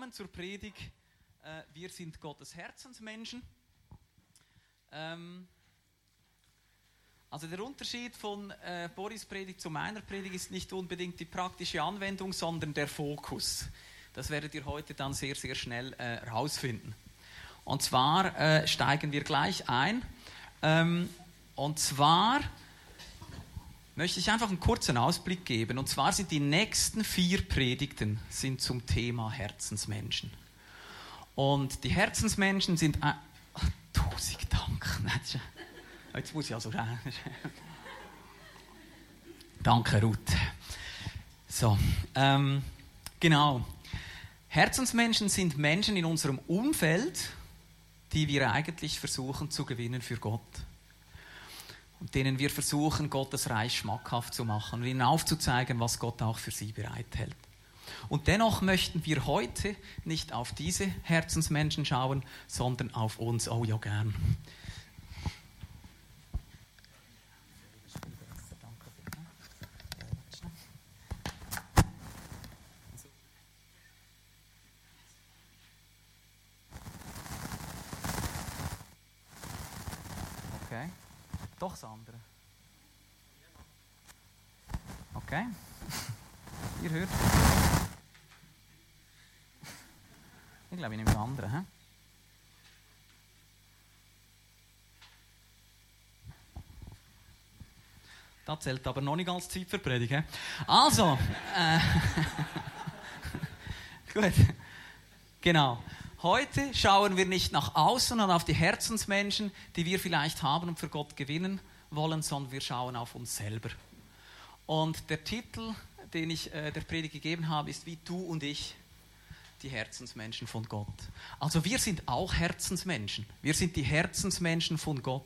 willkommen zur Predigt. Äh, wir sind Gottes Herzensmenschen. Ähm, also der Unterschied von äh, Boris Predigt zu meiner Predigt ist nicht unbedingt die praktische Anwendung, sondern der Fokus. Das werdet ihr heute dann sehr, sehr schnell herausfinden. Äh, und zwar äh, steigen wir gleich ein. Ähm, und zwar möchte ich einfach einen kurzen Ausblick geben. Und zwar sind die nächsten vier Predigten sind zum Thema Herzensmenschen. Und die Herzensmenschen sind... Äh, tausend Dank. Jetzt muss ich also... Danke, Ruth. So, ähm, genau. Herzensmenschen sind Menschen in unserem Umfeld, die wir eigentlich versuchen zu gewinnen für Gott und denen wir versuchen, Gottes Reich schmackhaft zu machen und ihnen aufzuzeigen, was Gott auch für sie bereithält. Und dennoch möchten wir heute nicht auf diese Herzensmenschen schauen, sondern auf uns. Oh ja, gern. Doch das andere. Okay. Ihr hört. Ich glaube, ich nehme das andere. He? Das zählt aber noch nicht als Zeit für Predigt. Also. Äh, gut. Genau. Heute schauen wir nicht nach außen und auf die Herzensmenschen, die wir vielleicht haben und für Gott gewinnen wollen, sondern wir schauen auf uns selber. Und der Titel, den ich äh, der Predigt gegeben habe, ist wie du und ich, die Herzensmenschen von Gott. Also wir sind auch Herzensmenschen. Wir sind die Herzensmenschen von Gott.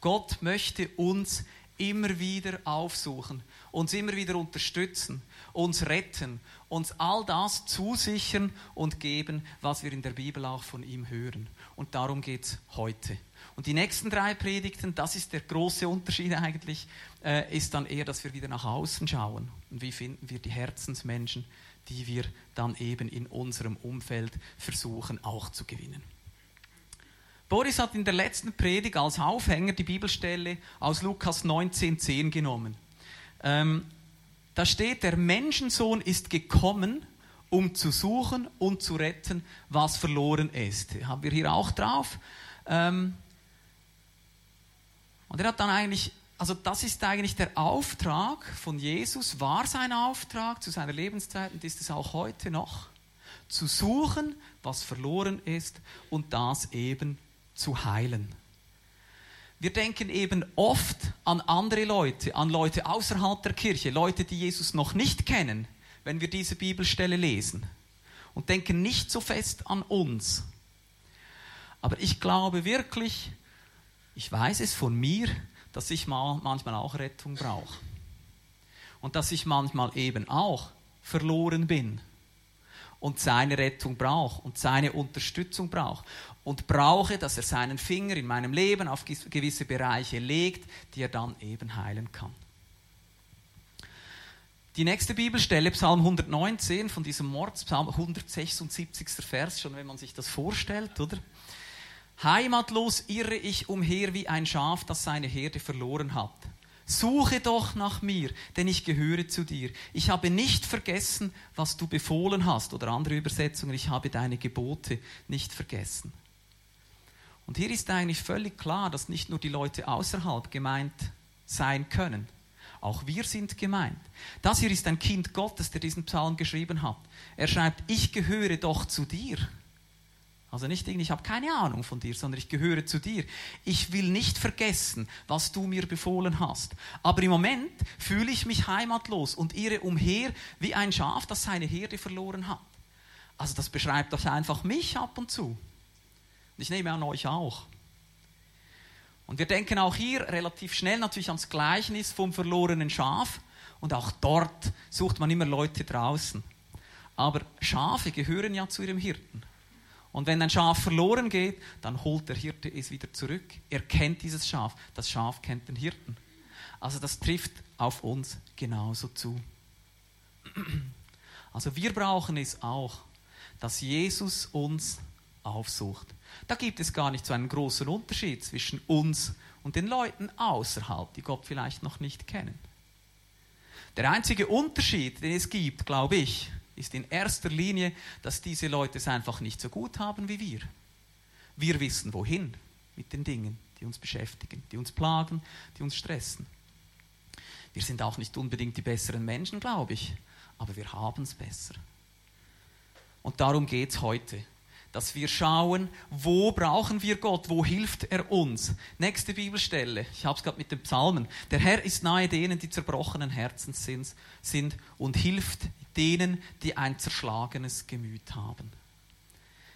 Gott möchte uns immer wieder aufsuchen, uns immer wieder unterstützen, uns retten, uns all das zusichern und geben, was wir in der Bibel auch von ihm hören. Und darum geht es heute. Und die nächsten drei Predigten, das ist der große Unterschied eigentlich, äh, ist dann eher, dass wir wieder nach außen schauen. Und wie finden wir die Herzensmenschen, die wir dann eben in unserem Umfeld versuchen auch zu gewinnen. Boris hat in der letzten Predigt als Aufhänger die Bibelstelle aus Lukas 19,10 genommen. Ähm, da steht, der Menschensohn ist gekommen, um zu suchen und zu retten, was verloren ist. Haben wir hier auch drauf. Ähm, und er hat dann eigentlich, also das ist eigentlich der Auftrag von Jesus, war sein Auftrag zu seiner Lebenszeit und ist es auch heute noch, zu suchen, was verloren ist und das eben zu heilen. Wir denken eben oft an andere Leute, an Leute außerhalb der Kirche, Leute, die Jesus noch nicht kennen, wenn wir diese Bibelstelle lesen. Und denken nicht so fest an uns. Aber ich glaube wirklich, ich weiß es von mir, dass ich manchmal auch Rettung brauche. Und dass ich manchmal eben auch verloren bin und seine Rettung brauche und seine Unterstützung brauche und brauche, dass er seinen Finger in meinem Leben auf gewisse Bereiche legt, die er dann eben heilen kann. Die nächste Bibelstelle, Psalm 119 von diesem Mordspsalm, 176. Vers, schon wenn man sich das vorstellt, oder? Heimatlos irre ich umher wie ein Schaf, das seine Herde verloren hat. Suche doch nach mir, denn ich gehöre zu dir. Ich habe nicht vergessen, was du befohlen hast. Oder andere Übersetzungen, ich habe deine Gebote nicht vergessen. Und hier ist eigentlich völlig klar, dass nicht nur die Leute außerhalb gemeint sein können. Auch wir sind gemeint. Das hier ist ein Kind Gottes, der diesen Psalm geschrieben hat. Er schreibt, ich gehöre doch zu dir. Also nicht irgendwie, ich habe keine Ahnung von dir, sondern ich gehöre zu dir. Ich will nicht vergessen, was du mir befohlen hast. Aber im Moment fühle ich mich heimatlos und irre umher wie ein Schaf, das seine Herde verloren hat. Also das beschreibt doch einfach mich ab und zu. Ich nehme an euch auch. Und wir denken auch hier relativ schnell natürlich ans Gleichnis vom verlorenen Schaf. Und auch dort sucht man immer Leute draußen. Aber Schafe gehören ja zu ihrem Hirten. Und wenn ein Schaf verloren geht, dann holt der Hirte es wieder zurück. Er kennt dieses Schaf. Das Schaf kennt den Hirten. Also das trifft auf uns genauso zu. Also wir brauchen es auch, dass Jesus uns aufsucht. Da gibt es gar nicht so einen großen Unterschied zwischen uns und den Leuten außerhalb, die Gott vielleicht noch nicht kennen. Der einzige Unterschied, den es gibt, glaube ich, ist in erster Linie, dass diese Leute es einfach nicht so gut haben wie wir. Wir wissen wohin mit den Dingen, die uns beschäftigen, die uns plagen, die uns stressen. Wir sind auch nicht unbedingt die besseren Menschen, glaube ich, aber wir haben es besser. Und darum geht es heute dass wir schauen, wo brauchen wir Gott, wo hilft er uns. Nächste Bibelstelle, ich habe es gerade mit den Psalmen. Der Herr ist nahe denen, die zerbrochenen Herzens sind, und hilft denen, die ein zerschlagenes Gemüt haben.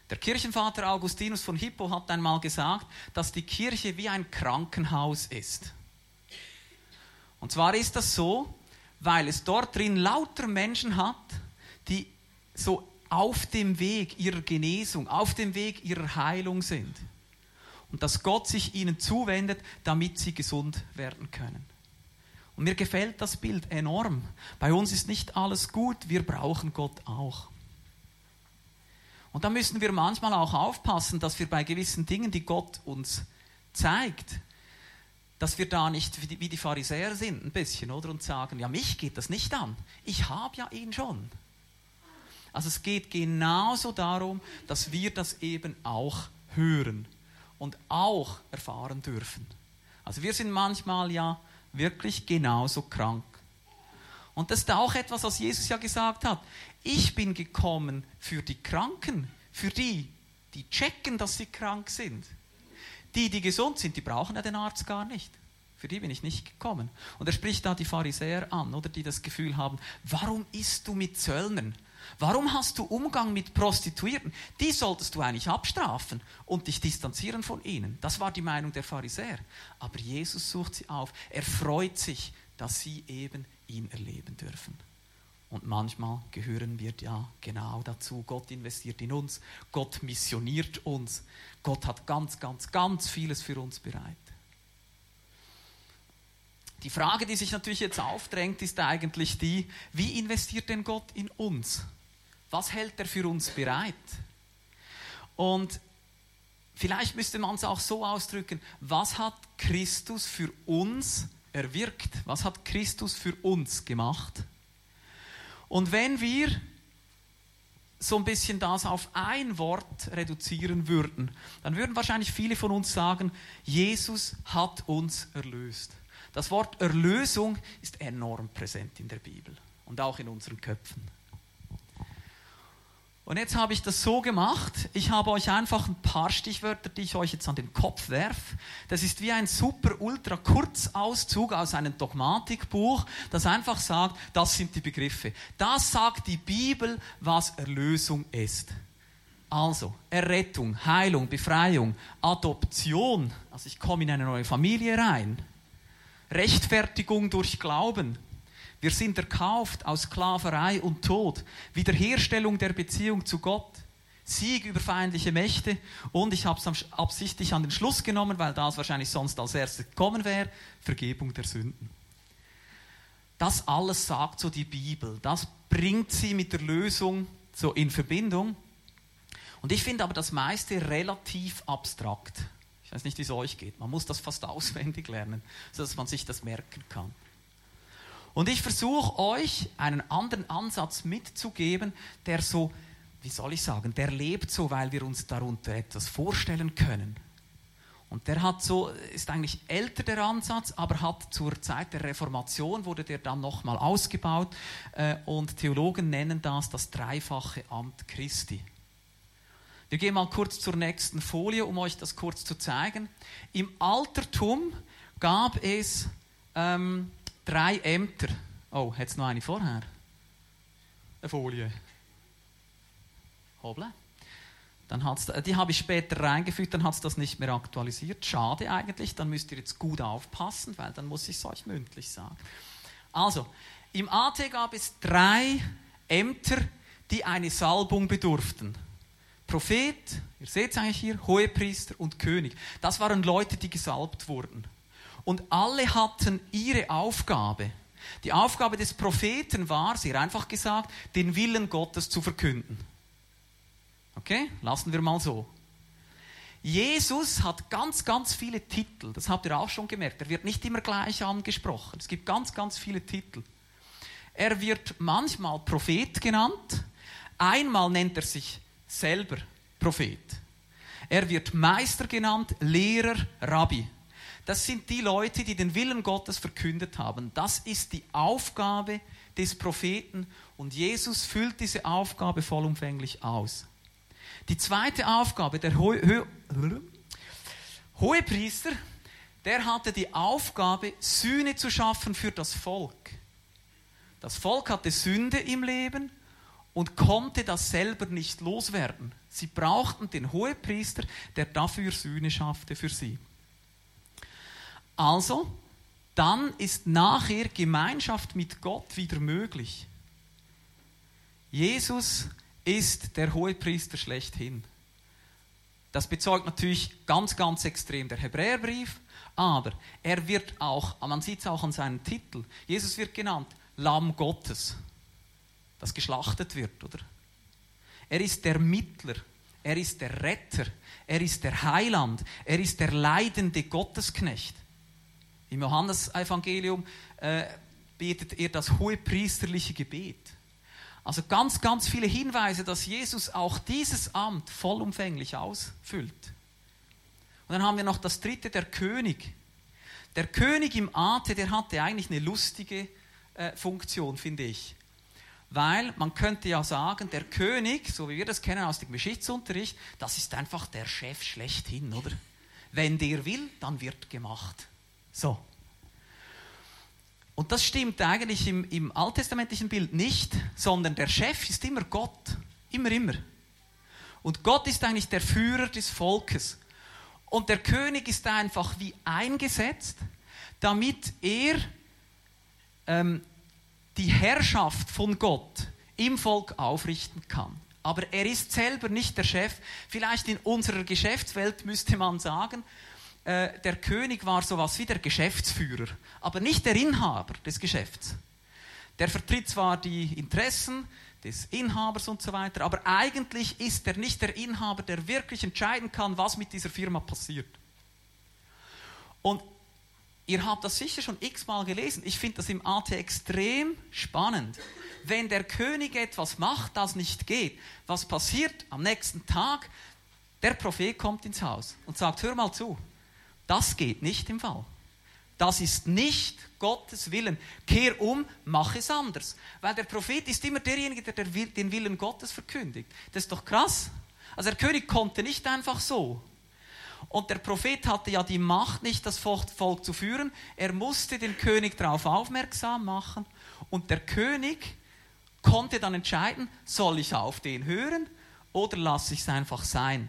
Der Kirchenvater Augustinus von Hippo hat einmal gesagt, dass die Kirche wie ein Krankenhaus ist. Und zwar ist das so, weil es dort drin lauter Menschen hat, die so auf dem Weg ihrer Genesung, auf dem Weg ihrer Heilung sind. Und dass Gott sich ihnen zuwendet, damit sie gesund werden können. Und mir gefällt das Bild enorm. Bei uns ist nicht alles gut, wir brauchen Gott auch. Und da müssen wir manchmal auch aufpassen, dass wir bei gewissen Dingen, die Gott uns zeigt, dass wir da nicht wie die Pharisäer sind, ein bisschen, oder? Und sagen, ja, mich geht das nicht an. Ich habe ja ihn schon. Also es geht genauso darum, dass wir das eben auch hören und auch erfahren dürfen. Also wir sind manchmal ja wirklich genauso krank. Und das ist auch etwas, was Jesus ja gesagt hat. Ich bin gekommen für die Kranken, für die, die checken, dass sie krank sind. Die, die gesund sind, die brauchen ja den Arzt gar nicht. Für die bin ich nicht gekommen. Und er spricht da die Pharisäer an, oder die das Gefühl haben, warum isst du mit Zöllnern? Warum hast du Umgang mit Prostituierten? Die solltest du eigentlich abstrafen und dich distanzieren von ihnen. Das war die Meinung der Pharisäer. Aber Jesus sucht sie auf. Er freut sich, dass sie eben ihn erleben dürfen. Und manchmal gehören wir ja genau dazu. Gott investiert in uns, Gott missioniert uns, Gott hat ganz, ganz, ganz vieles für uns bereit. Die Frage, die sich natürlich jetzt aufdrängt, ist eigentlich die, wie investiert denn Gott in uns? Was hält er für uns bereit? Und vielleicht müsste man es auch so ausdrücken, was hat Christus für uns erwirkt? Was hat Christus für uns gemacht? Und wenn wir so ein bisschen das auf ein Wort reduzieren würden, dann würden wahrscheinlich viele von uns sagen, Jesus hat uns erlöst. Das Wort Erlösung ist enorm präsent in der Bibel und auch in unseren Köpfen. Und jetzt habe ich das so gemacht, ich habe euch einfach ein paar Stichwörter, die ich euch jetzt an den Kopf werfe. Das ist wie ein super ultra Kurzauszug aus einem Dogmatikbuch, das einfach sagt, das sind die Begriffe. Das sagt die Bibel, was Erlösung ist. Also, Errettung, Heilung, Befreiung, Adoption, also ich komme in eine neue Familie rein. Rechtfertigung durch Glauben, wir sind erkauft aus Sklaverei und Tod, Wiederherstellung der Beziehung zu Gott, Sieg über feindliche Mächte und ich habe es absichtlich an den Schluss genommen, weil das wahrscheinlich sonst als erstes gekommen wäre, Vergebung der Sünden. Das alles sagt so die Bibel. Das bringt sie mit der Lösung so in Verbindung. Und ich finde aber das meiste relativ abstrakt. Ich weiß nicht, wie es euch geht. Man muss das fast auswendig lernen, sodass man sich das merken kann. Und ich versuche euch einen anderen Ansatz mitzugeben, der so, wie soll ich sagen, der lebt so, weil wir uns darunter etwas vorstellen können. Und der hat so, ist eigentlich älter der Ansatz, aber hat zur Zeit der Reformation wurde der dann nochmal ausgebaut äh, und Theologen nennen das das dreifache Amt Christi. Wir gehen mal kurz zur nächsten Folie, um euch das kurz zu zeigen. Im Altertum gab es ähm, drei Ämter. Oh, hat es noch eine vorher? Eine Folie. Hoble. Dann hat's, die habe ich später reingefügt, dann hat es das nicht mehr aktualisiert. Schade eigentlich, dann müsst ihr jetzt gut aufpassen, weil dann muss ich es euch mündlich sagen. Also, im AT gab es drei Ämter, die eine Salbung bedurften. Prophet, ihr seht es eigentlich hier, Hohepriester und König. Das waren Leute, die gesalbt wurden. Und alle hatten ihre Aufgabe. Die Aufgabe des Propheten war, sehr einfach gesagt, den Willen Gottes zu verkünden. Okay, lassen wir mal so. Jesus hat ganz, ganz viele Titel. Das habt ihr auch schon gemerkt. Er wird nicht immer gleich angesprochen. Es gibt ganz, ganz viele Titel. Er wird manchmal Prophet genannt. Einmal nennt er sich selber Prophet. Er wird Meister genannt, Lehrer, Rabbi. Das sind die Leute, die den Willen Gottes verkündet haben. Das ist die Aufgabe des Propheten und Jesus füllt diese Aufgabe vollumfänglich aus. Die zweite Aufgabe, der Ho Hohepriester, der hatte die Aufgabe, Sühne zu schaffen für das Volk. Das Volk hatte Sünde im Leben und konnte das selber nicht loswerden. Sie brauchten den Hohepriester, der dafür Sühne schaffte für sie. Also, dann ist nachher Gemeinschaft mit Gott wieder möglich. Jesus ist der Hohepriester schlechthin. Das bezeugt natürlich ganz, ganz extrem der Hebräerbrief, aber er wird auch, man sieht es auch an seinem Titel, Jesus wird genannt Lamm Gottes, das geschlachtet wird, oder? Er ist der Mittler, er ist der Retter, er ist der Heiland, er ist der leidende Gottesknecht. Im Johannesevangelium äh, betet er das hohe priesterliche Gebet. Also ganz, ganz viele Hinweise, dass Jesus auch dieses Amt vollumfänglich ausfüllt. Und dann haben wir noch das dritte, der König. Der König im Ate, der hatte eigentlich eine lustige äh, Funktion, finde ich. Weil man könnte ja sagen, der König, so wie wir das kennen aus dem Geschichtsunterricht, das ist einfach der Chef schlechthin, oder? Wenn der will, dann wird gemacht. So. Und das stimmt eigentlich im, im alttestamentlichen Bild nicht, sondern der Chef ist immer Gott. Immer, immer. Und Gott ist eigentlich der Führer des Volkes. Und der König ist einfach wie eingesetzt, damit er ähm, die Herrschaft von Gott im Volk aufrichten kann. Aber er ist selber nicht der Chef. Vielleicht in unserer Geschäftswelt müsste man sagen, äh, der König war sowas wie der Geschäftsführer, aber nicht der Inhaber des Geschäfts. Der vertritt zwar die Interessen des Inhabers und so weiter, aber eigentlich ist er nicht der Inhaber, der wirklich entscheiden kann, was mit dieser Firma passiert. Und ihr habt das sicher schon x-mal gelesen. Ich finde das im AT extrem spannend. Wenn der König etwas macht, das nicht geht, was passiert am nächsten Tag? Der Prophet kommt ins Haus und sagt, hör mal zu, das geht nicht im Fall. Das ist nicht Gottes Willen. Kehr um, mach es anders. Weil der Prophet ist immer derjenige, der den Willen Gottes verkündigt. Das ist doch krass. Also der König konnte nicht einfach so. Und der Prophet hatte ja die Macht, nicht das Volk zu führen. Er musste den König darauf aufmerksam machen. Und der König konnte dann entscheiden, soll ich auf den hören oder lasse ich es einfach sein.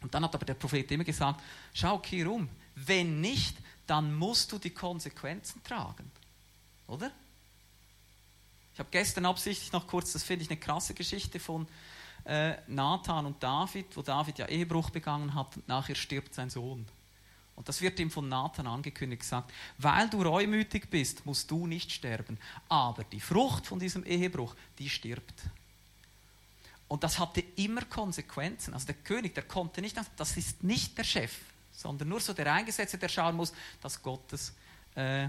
Und dann hat aber der Prophet immer gesagt, schau, kehr um, wenn nicht, dann musst du die Konsequenzen tragen. Oder? Ich habe gestern absichtlich noch kurz, das finde ich eine krasse Geschichte von äh, Nathan und David, wo David ja Ehebruch begangen hat und nachher stirbt sein Sohn. Und das wird ihm von Nathan angekündigt gesagt, weil du reumütig bist, musst du nicht sterben, aber die Frucht von diesem Ehebruch, die stirbt. Und das hatte immer Konsequenzen. Also der König, der konnte nicht, das ist nicht der Chef, sondern nur so der Eingesetzte, der schauen muss, dass Gottes, äh,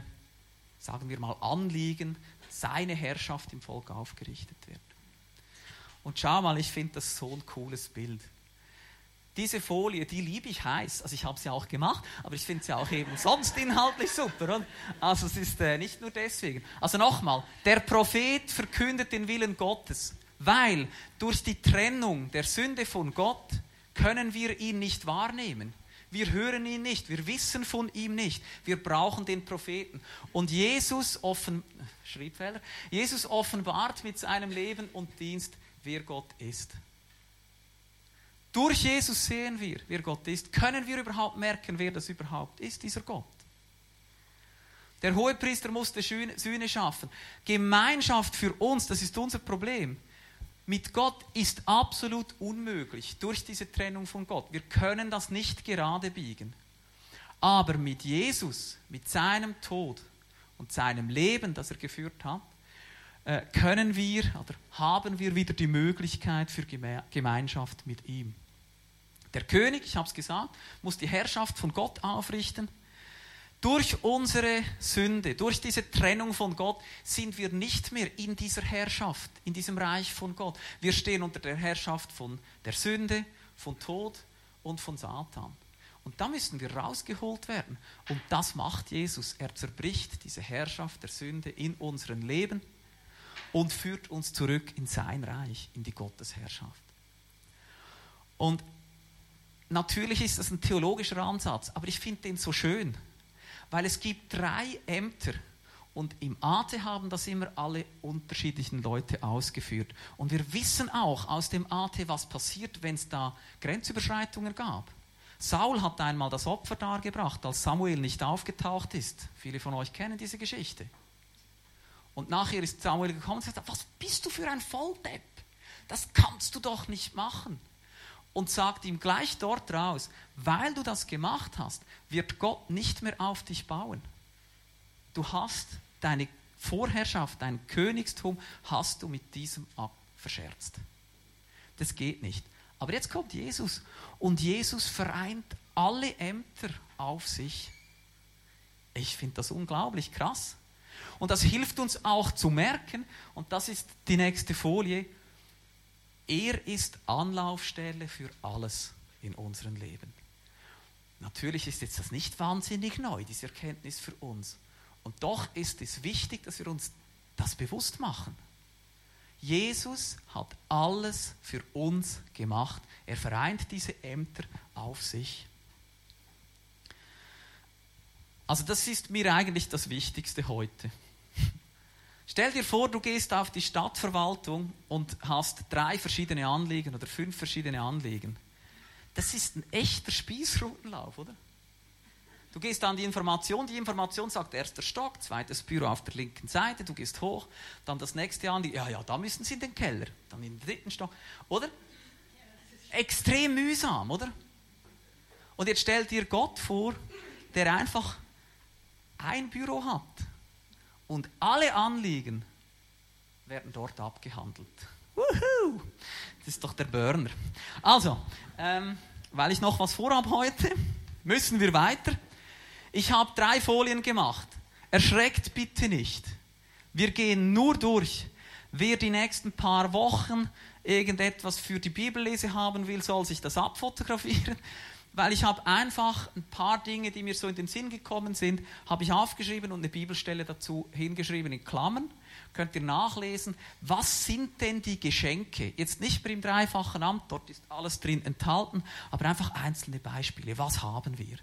sagen wir mal, Anliegen, seine Herrschaft im Volk aufgerichtet wird. Und schau mal, ich finde das so ein cooles Bild. Diese Folie, die liebe ich heiß. Also ich habe sie auch gemacht, aber ich finde sie auch eben sonst inhaltlich super. Und also es ist äh, nicht nur deswegen. Also nochmal, der Prophet verkündet den Willen Gottes, weil durch die Trennung der Sünde von Gott können wir ihn nicht wahrnehmen. Wir hören ihn nicht, wir wissen von ihm nicht. Wir brauchen den Propheten. Und Jesus, offen, Schrittfehler, Jesus offenbart mit seinem Leben und Dienst, wer Gott ist. Durch Jesus sehen wir, wer Gott ist. Können wir überhaupt merken, wer das überhaupt ist, dieser Gott? Der Hohepriester musste Sühne schaffen. Gemeinschaft für uns, das ist unser Problem mit Gott ist absolut unmöglich durch diese Trennung von Gott. Wir können das nicht gerade biegen. Aber mit Jesus, mit seinem Tod und seinem Leben, das er geführt hat, äh, können wir oder haben wir wieder die Möglichkeit für Gemeinschaft mit ihm. Der König, ich habe es gesagt, muss die Herrschaft von Gott aufrichten. Durch unsere Sünde, durch diese Trennung von Gott sind wir nicht mehr in dieser Herrschaft, in diesem Reich von Gott. Wir stehen unter der Herrschaft von der Sünde, von Tod und von Satan. Und da müssen wir rausgeholt werden. Und das macht Jesus. Er zerbricht diese Herrschaft der Sünde in unserem Leben und führt uns zurück in sein Reich, in die Gottesherrschaft. Und natürlich ist das ein theologischer Ansatz, aber ich finde den so schön, weil es gibt drei Ämter und im AT haben das immer alle unterschiedlichen Leute ausgeführt. Und wir wissen auch aus dem AT, was passiert, wenn es da Grenzüberschreitungen gab. Saul hat einmal das Opfer dargebracht, als Samuel nicht aufgetaucht ist. Viele von euch kennen diese Geschichte. Und nachher ist Samuel gekommen und sagt, was bist du für ein Volldepp? Das kannst du doch nicht machen. Und sagt ihm gleich dort raus, weil du das gemacht hast, wird Gott nicht mehr auf dich bauen. Du hast deine Vorherrschaft, dein Königstum, hast du mit diesem Akt verscherzt. Das geht nicht. Aber jetzt kommt Jesus und Jesus vereint alle Ämter auf sich. Ich finde das unglaublich krass. Und das hilft uns auch zu merken, und das ist die nächste Folie, er ist Anlaufstelle für alles in unserem Leben. Natürlich ist jetzt das nicht wahnsinnig neu, diese Erkenntnis für uns. Und doch ist es wichtig, dass wir uns das bewusst machen. Jesus hat alles für uns gemacht. Er vereint diese Ämter auf sich. Also das ist mir eigentlich das Wichtigste heute. Stell dir vor, du gehst auf die Stadtverwaltung und hast drei verschiedene Anliegen oder fünf verschiedene Anliegen. Das ist ein echter Spießrutenlauf, oder? Du gehst an die Information, die Information sagt erster Stock, zweites Büro auf der linken Seite, du gehst hoch, dann das nächste Anliegen, ja, ja, da müssen sie in den Keller, dann in den dritten Stock, oder? Extrem mühsam, oder? Und jetzt stell dir Gott vor, der einfach ein Büro hat und alle Anliegen werden dort abgehandelt. Wuhu! Das ist doch der Burner. Also, ähm, weil ich noch was vorhabe heute, müssen wir weiter. Ich habe drei Folien gemacht. Erschreckt bitte nicht. Wir gehen nur durch. Wer die nächsten paar Wochen irgendetwas für die Bibellese haben will, soll sich das abfotografieren weil ich habe einfach ein paar Dinge, die mir so in den Sinn gekommen sind, habe ich aufgeschrieben und eine Bibelstelle dazu hingeschrieben in Klammern. Könnt ihr nachlesen, was sind denn die Geschenke? Jetzt nicht beim dreifachen Amt, dort ist alles drin enthalten, aber einfach einzelne Beispiele. Was haben wir?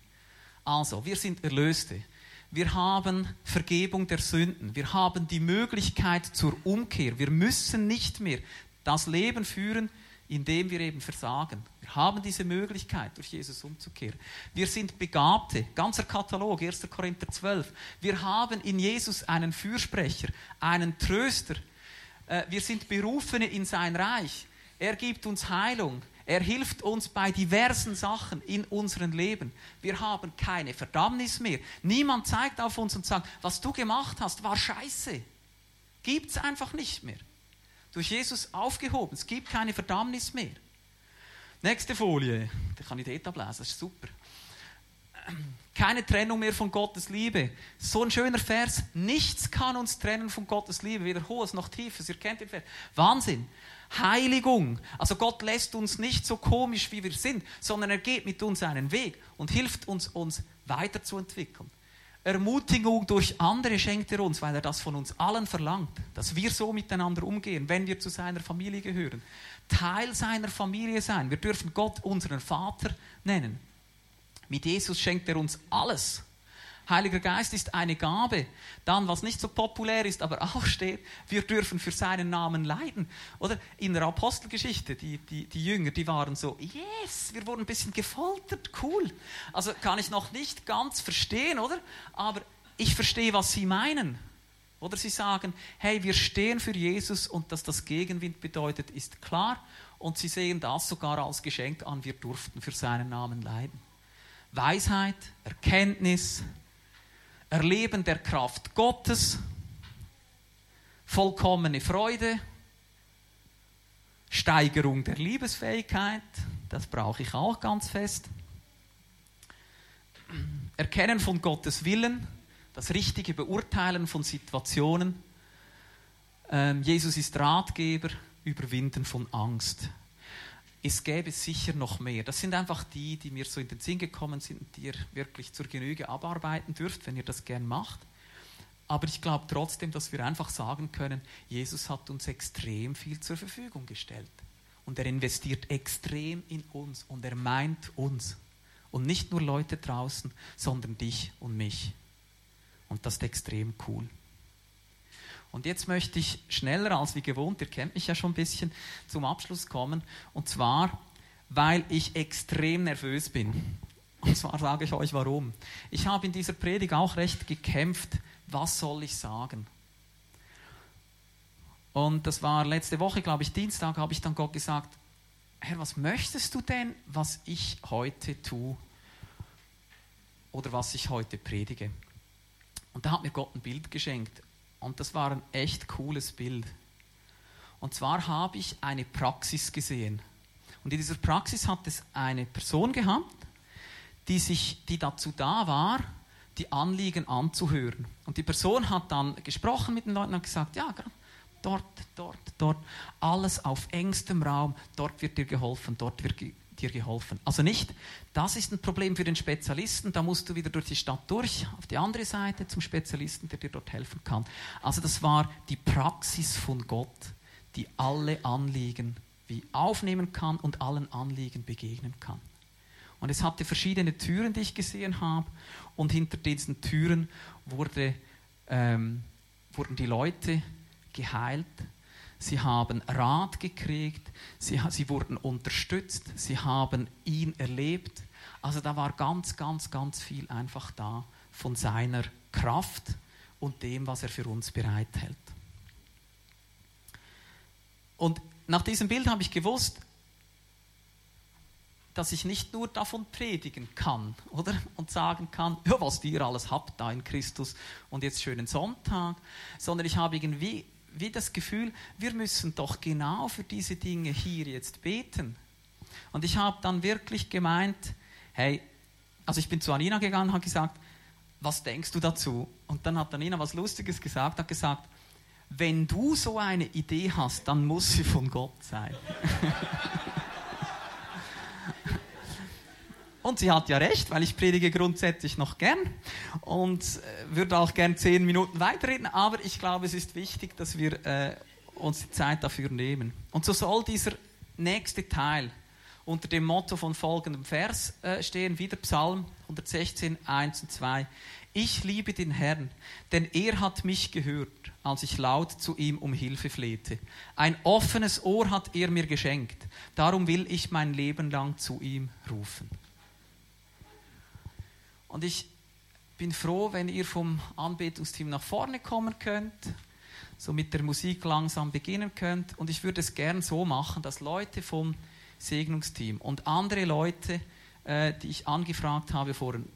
Also, wir sind Erlöste. Wir haben Vergebung der Sünden. Wir haben die Möglichkeit zur Umkehr. Wir müssen nicht mehr das Leben führen, indem wir eben versagen. Wir haben diese Möglichkeit, durch Jesus umzukehren. Wir sind Begabte, ganzer Katalog, 1. Korinther 12. Wir haben in Jesus einen Fürsprecher, einen Tröster. Äh, wir sind Berufene in sein Reich. Er gibt uns Heilung. Er hilft uns bei diversen Sachen in unserem Leben. Wir haben keine Verdammnis mehr. Niemand zeigt auf uns und sagt, was du gemacht hast, war scheiße. Gibt es einfach nicht mehr durch Jesus aufgehoben. Es gibt keine Verdammnis mehr. Nächste Folie. Da kann ich dort ablesen, das ist super. Keine Trennung mehr von Gottes Liebe. So ein schöner Vers. Nichts kann uns trennen von Gottes Liebe. Weder hohes noch tiefes. Ihr kennt den Vers. Wahnsinn. Heiligung. Also Gott lässt uns nicht so komisch, wie wir sind, sondern er geht mit uns einen Weg und hilft uns, uns weiterzuentwickeln. Ermutigung durch andere schenkt er uns, weil er das von uns allen verlangt, dass wir so miteinander umgehen, wenn wir zu seiner Familie gehören. Teil seiner Familie sein. Wir dürfen Gott unseren Vater nennen. Mit Jesus schenkt er uns alles. Heiliger Geist ist eine Gabe. Dann, was nicht so populär ist, aber auch steht, wir dürfen für seinen Namen leiden. Oder in der Apostelgeschichte, die, die, die Jünger, die waren so, yes, wir wurden ein bisschen gefoltert, cool. Also kann ich noch nicht ganz verstehen, oder? Aber ich verstehe, was sie meinen. Oder sie sagen, hey, wir stehen für Jesus und dass das Gegenwind bedeutet, ist klar. Und sie sehen das sogar als Geschenk an, wir durften für seinen Namen leiden. Weisheit, Erkenntnis, Erleben der Kraft Gottes, vollkommene Freude, Steigerung der Liebesfähigkeit, das brauche ich auch ganz fest. Erkennen von Gottes Willen, das richtige Beurteilen von Situationen. Ähm, Jesus ist Ratgeber, Überwinden von Angst. Es gäbe sicher noch mehr. Das sind einfach die, die mir so in den Sinn gekommen sind, die ihr wirklich zur Genüge abarbeiten dürft, wenn ihr das gern macht. Aber ich glaube trotzdem, dass wir einfach sagen können, Jesus hat uns extrem viel zur Verfügung gestellt. Und er investiert extrem in uns und er meint uns. Und nicht nur Leute draußen, sondern dich und mich. Und das ist extrem cool. Und jetzt möchte ich schneller als wie gewohnt, ihr kennt mich ja schon ein bisschen, zum Abschluss kommen. Und zwar, weil ich extrem nervös bin. Und zwar sage ich euch warum. Ich habe in dieser Predigt auch recht gekämpft, was soll ich sagen? Und das war letzte Woche, glaube ich, Dienstag, habe ich dann Gott gesagt, Herr, was möchtest du denn, was ich heute tue oder was ich heute predige? Und da hat mir Gott ein Bild geschenkt und das war ein echt cooles Bild. Und zwar habe ich eine Praxis gesehen. Und in dieser Praxis hat es eine Person gehabt, die, sich, die dazu da war, die Anliegen anzuhören. Und die Person hat dann gesprochen mit den Leuten und gesagt, ja, dort, dort, dort, alles auf engstem Raum, dort wird dir geholfen, dort wird dir geholfen. Also nicht, das ist ein Problem für den Spezialisten, da musst du wieder durch die Stadt durch, auf die andere Seite zum Spezialisten, der dir dort helfen kann. Also das war die Praxis von Gott, die alle Anliegen wie aufnehmen kann und allen Anliegen begegnen kann. Und es hatte verschiedene Türen, die ich gesehen habe. Und hinter diesen Türen wurde, ähm, wurden die Leute geheilt. Sie haben Rat gekriegt. Sie, sie wurden unterstützt. Sie haben ihn erlebt. Also da war ganz, ganz, ganz viel einfach da von seiner Kraft und dem, was er für uns bereithält. Und nach diesem Bild habe ich gewusst, dass ich nicht nur davon predigen kann, oder? Und sagen kann, ja, was ihr alles habt da in Christus und jetzt schönen Sonntag, sondern ich habe irgendwie wie das Gefühl, wir müssen doch genau für diese Dinge hier jetzt beten. Und ich habe dann wirklich gemeint, hey, also ich bin zu Anina gegangen und habe gesagt, was denkst du dazu? Und dann hat Anina was Lustiges gesagt, hat gesagt, wenn du so eine Idee hast, dann muss sie von Gott sein. Und sie hat ja recht, weil ich predige grundsätzlich noch gern und äh, würde auch gern zehn Minuten weiterreden, aber ich glaube, es ist wichtig, dass wir äh, uns die Zeit dafür nehmen. Und so soll dieser nächste Teil unter dem Motto von folgendem Vers äh, stehen, wieder Psalm 116, 1 und 2. Ich liebe den Herrn, denn er hat mich gehört, als ich laut zu ihm um Hilfe flehte. Ein offenes Ohr hat er mir geschenkt, darum will ich mein Leben lang zu ihm rufen. Und ich bin froh, wenn ihr vom Anbetungsteam nach vorne kommen könnt, so mit der Musik langsam beginnen könnt. Und ich würde es gern so machen, dass Leute vom Segnungsteam und andere Leute, äh, die ich angefragt habe vorhin,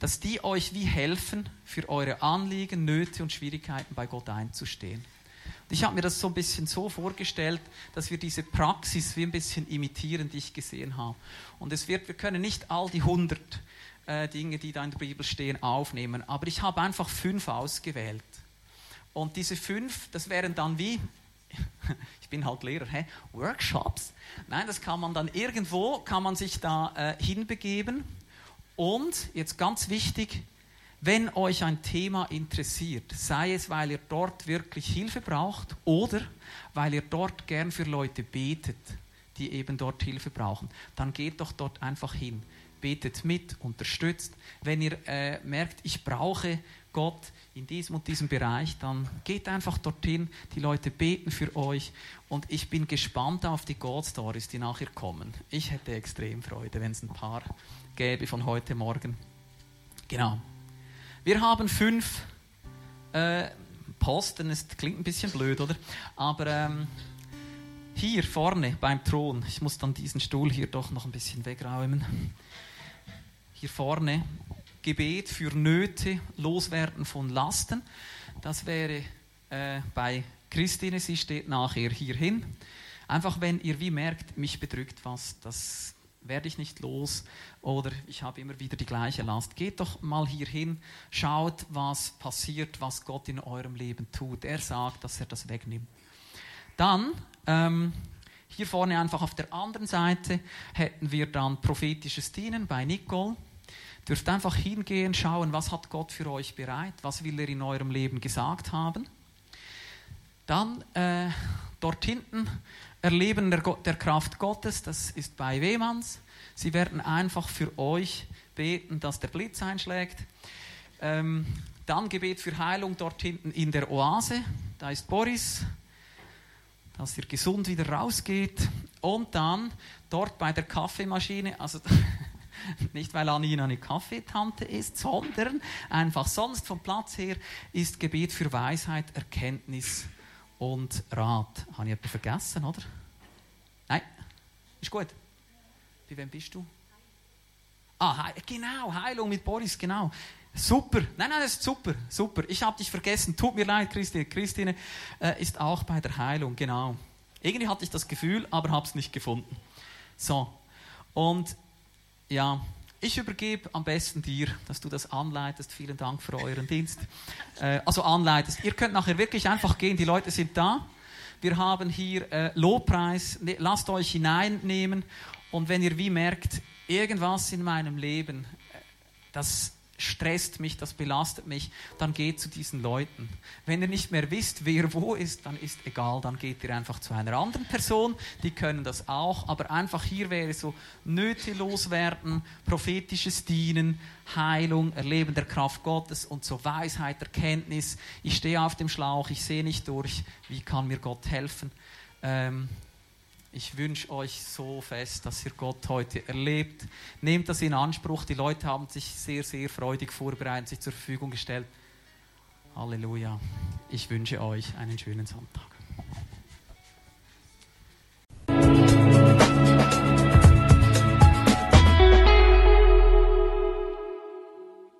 dass die euch wie helfen, für eure Anliegen, Nöte und Schwierigkeiten bei Gott einzustehen. Und ich habe mir das so ein bisschen so vorgestellt, dass wir diese Praxis wie ein bisschen imitieren, die ich gesehen habe. Und es wird, wir können nicht all die 100 äh, Dinge, die da in der Bibel stehen, aufnehmen, aber ich habe einfach fünf ausgewählt. Und diese fünf, das wären dann wie, ich bin halt Lehrer, hä? Workshops. Nein, das kann man dann irgendwo, kann man sich da äh, hinbegeben. Und jetzt ganz wichtig, wenn euch ein Thema interessiert, sei es, weil ihr dort wirklich Hilfe braucht oder weil ihr dort gern für Leute betet, die eben dort Hilfe brauchen, dann geht doch dort einfach hin. Betet mit, unterstützt. Wenn ihr äh, merkt, ich brauche Gott in diesem und diesem Bereich, dann geht einfach dorthin. Die Leute beten für euch und ich bin gespannt auf die God Stories, die nachher kommen. Ich hätte extrem Freude, wenn es ein paar gäbe von heute Morgen. Genau. Wir haben fünf äh, Posten. Es klingt ein bisschen blöd, oder? Aber ähm, hier vorne beim Thron, ich muss dann diesen Stuhl hier doch noch ein bisschen wegräumen. Hier vorne Gebet für Nöte, Loswerden von Lasten. Das wäre äh, bei Christine, sie steht nachher hierhin. Einfach wenn ihr wie merkt, mich bedrückt was, das werde ich nicht los oder ich habe immer wieder die gleiche Last. Geht doch mal hierhin, schaut, was passiert, was Gott in eurem Leben tut. Er sagt, dass er das wegnimmt. Dann, ähm, hier vorne einfach auf der anderen Seite, hätten wir dann prophetisches Dienen bei Nicole. Dürft einfach hingehen, schauen, was hat Gott für euch bereit, was will er in eurem Leben gesagt haben. Dann äh, dort hinten Erleben der, der Kraft Gottes, das ist bei Wehmanns. Sie werden einfach für euch beten, dass der Blitz einschlägt. Ähm, dann Gebet für Heilung dort hinten in der Oase. Da ist Boris, dass ihr gesund wieder rausgeht. Und dann dort bei der Kaffeemaschine, also nicht weil Anina eine Kaffeetante ist, sondern einfach sonst vom Platz her ist Gebet für Weisheit, Erkenntnis und Rat. Habe ich etwas vergessen, oder? Nein? Ist gut. Bei wem bist du? Ah, He genau, Heilung mit Boris, genau. Super. Nein, nein, das ist super, super. Ich habe dich vergessen. Tut mir leid, Christine. Christine äh, ist auch bei der Heilung, genau. Irgendwie hatte ich das Gefühl, aber habe es nicht gefunden. So. Und ja, ich übergebe am besten dir, dass du das anleitest. Vielen Dank für euren Dienst. Äh, also anleitest. Ihr könnt nachher wirklich einfach gehen. Die Leute sind da. Wir haben hier äh, Lobpreis. Ne, lasst euch hineinnehmen. Und wenn ihr wie merkt, irgendwas in meinem Leben, äh, das stresst mich, das belastet mich, dann geht zu diesen Leuten. Wenn ihr nicht mehr wisst, wer wo ist, dann ist egal, dann geht ihr einfach zu einer anderen Person, die können das auch, aber einfach hier wäre so Nöte loswerden, prophetisches Dienen, Heilung, Erleben der Kraft Gottes und so Weisheit, Erkenntnis. Ich stehe auf dem Schlauch, ich sehe nicht durch, wie kann mir Gott helfen? Ähm, ich wünsche euch so fest, dass ihr Gott heute erlebt. Nehmt das in Anspruch. Die Leute haben sich sehr, sehr freudig vorbereitet, sich zur Verfügung gestellt. Halleluja. Ich wünsche euch einen schönen Sonntag.